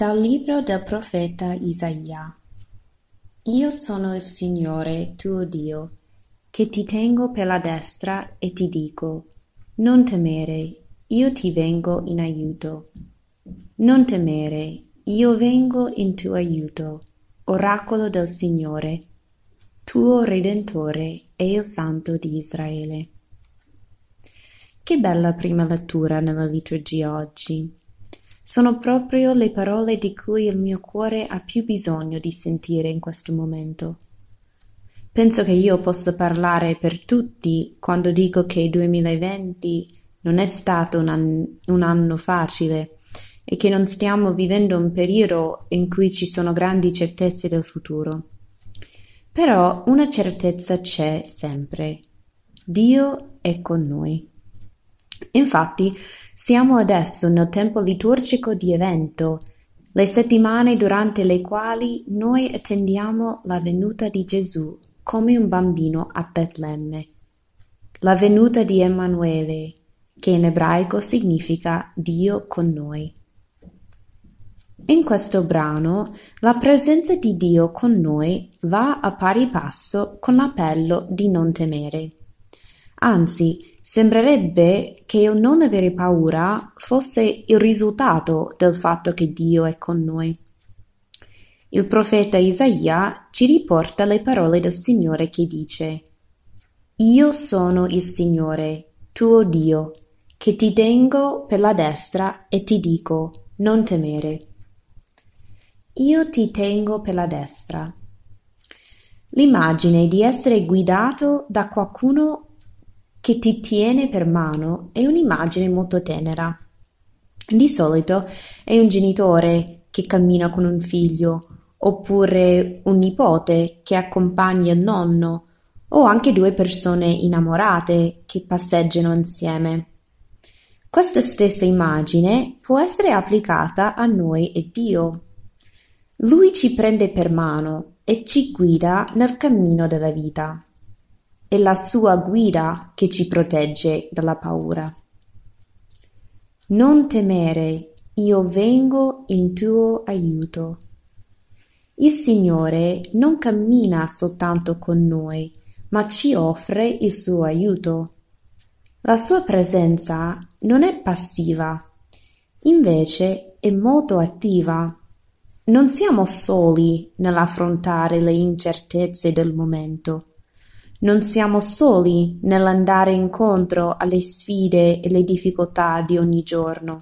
Dal libro del profeta Isaia Io sono il Signore tuo Dio, che ti tengo per la destra e ti dico, non temere, io ti vengo in aiuto. Non temere, io vengo in tuo aiuto, oracolo del Signore, tuo Redentore e il Santo di Israele. Che bella prima lettura nella liturgia oggi. Sono proprio le parole di cui il mio cuore ha più bisogno di sentire in questo momento. Penso che io possa parlare per tutti quando dico che il 2020 non è stato un, an- un anno facile e che non stiamo vivendo un periodo in cui ci sono grandi certezze del futuro. Però una certezza c'è sempre. Dio è con noi. Infatti, siamo adesso nel tempo liturgico di evento, le settimane durante le quali noi attendiamo la venuta di Gesù come un bambino a Betlemme. La venuta di Emanuele, che in ebraico significa Dio con noi. In questo brano la presenza di Dio con noi va a pari passo con l'appello di non temere. Anzi, Sembrerebbe che il non avere paura fosse il risultato del fatto che Dio è con noi. Il profeta Isaia ci riporta le parole del Signore che dice Io sono il Signore, tuo Dio, che ti tengo per la destra e ti dico non temere. Io ti tengo per la destra. L'immagine di essere guidato da qualcuno che ti tiene per mano è un'immagine molto tenera. Di solito è un genitore che cammina con un figlio, oppure un nipote che accompagna il nonno, o anche due persone innamorate che passeggiano insieme. Questa stessa immagine può essere applicata a noi e Dio. Lui ci prende per mano e ci guida nel cammino della vita. È la sua guida che ci protegge dalla paura. Non temere, io vengo in tuo aiuto. Il Signore non cammina soltanto con noi, ma ci offre il suo aiuto. La sua presenza non è passiva, invece è molto attiva. Non siamo soli nell'affrontare le incertezze del momento. Non siamo soli nell'andare incontro alle sfide e le difficoltà di ogni giorno.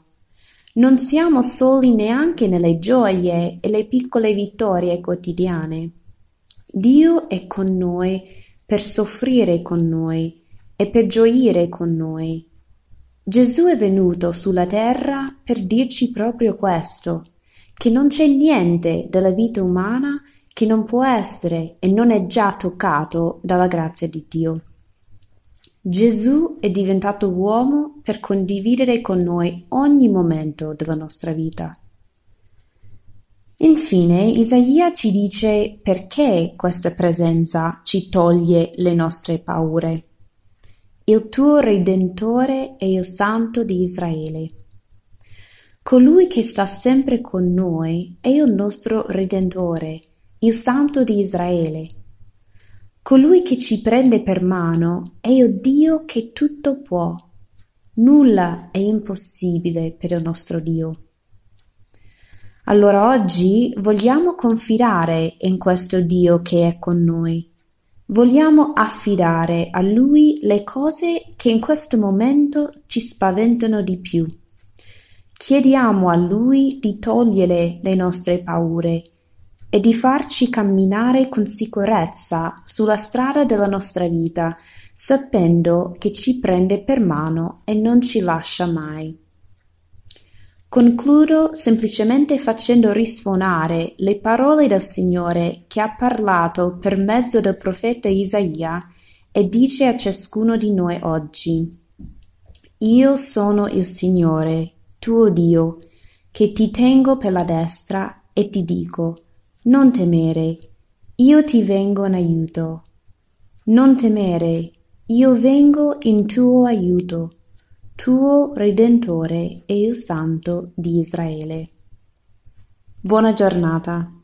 Non siamo soli neanche nelle gioie e le piccole vittorie quotidiane. Dio è con noi per soffrire con noi e per gioire con noi. Gesù è venuto sulla terra per dirci proprio questo, che non c'è niente della vita umana che non può essere e non è già toccato dalla grazia di Dio. Gesù è diventato uomo per condividere con noi ogni momento della nostra vita. Infine, Isaia ci dice perché questa presenza ci toglie le nostre paure. Il tuo Redentore è il Santo di Israele. Colui che sta sempre con noi è il nostro Redentore il Santo di Israele. Colui che ci prende per mano è il Dio che tutto può. Nulla è impossibile per il nostro Dio. Allora oggi vogliamo confidare in questo Dio che è con noi. Vogliamo affidare a Lui le cose che in questo momento ci spaventano di più. Chiediamo a Lui di togliere le nostre paure e di farci camminare con sicurezza sulla strada della nostra vita, sapendo che ci prende per mano e non ci lascia mai. Concludo semplicemente facendo risuonare le parole del Signore che ha parlato per mezzo del profeta Isaia e dice a ciascuno di noi oggi Io sono il Signore, tuo Dio, che ti tengo per la destra e ti dico non temere, io ti vengo in aiuto. Non temere, io vengo in tuo aiuto, tuo Redentore e il Santo di Israele. Buona giornata.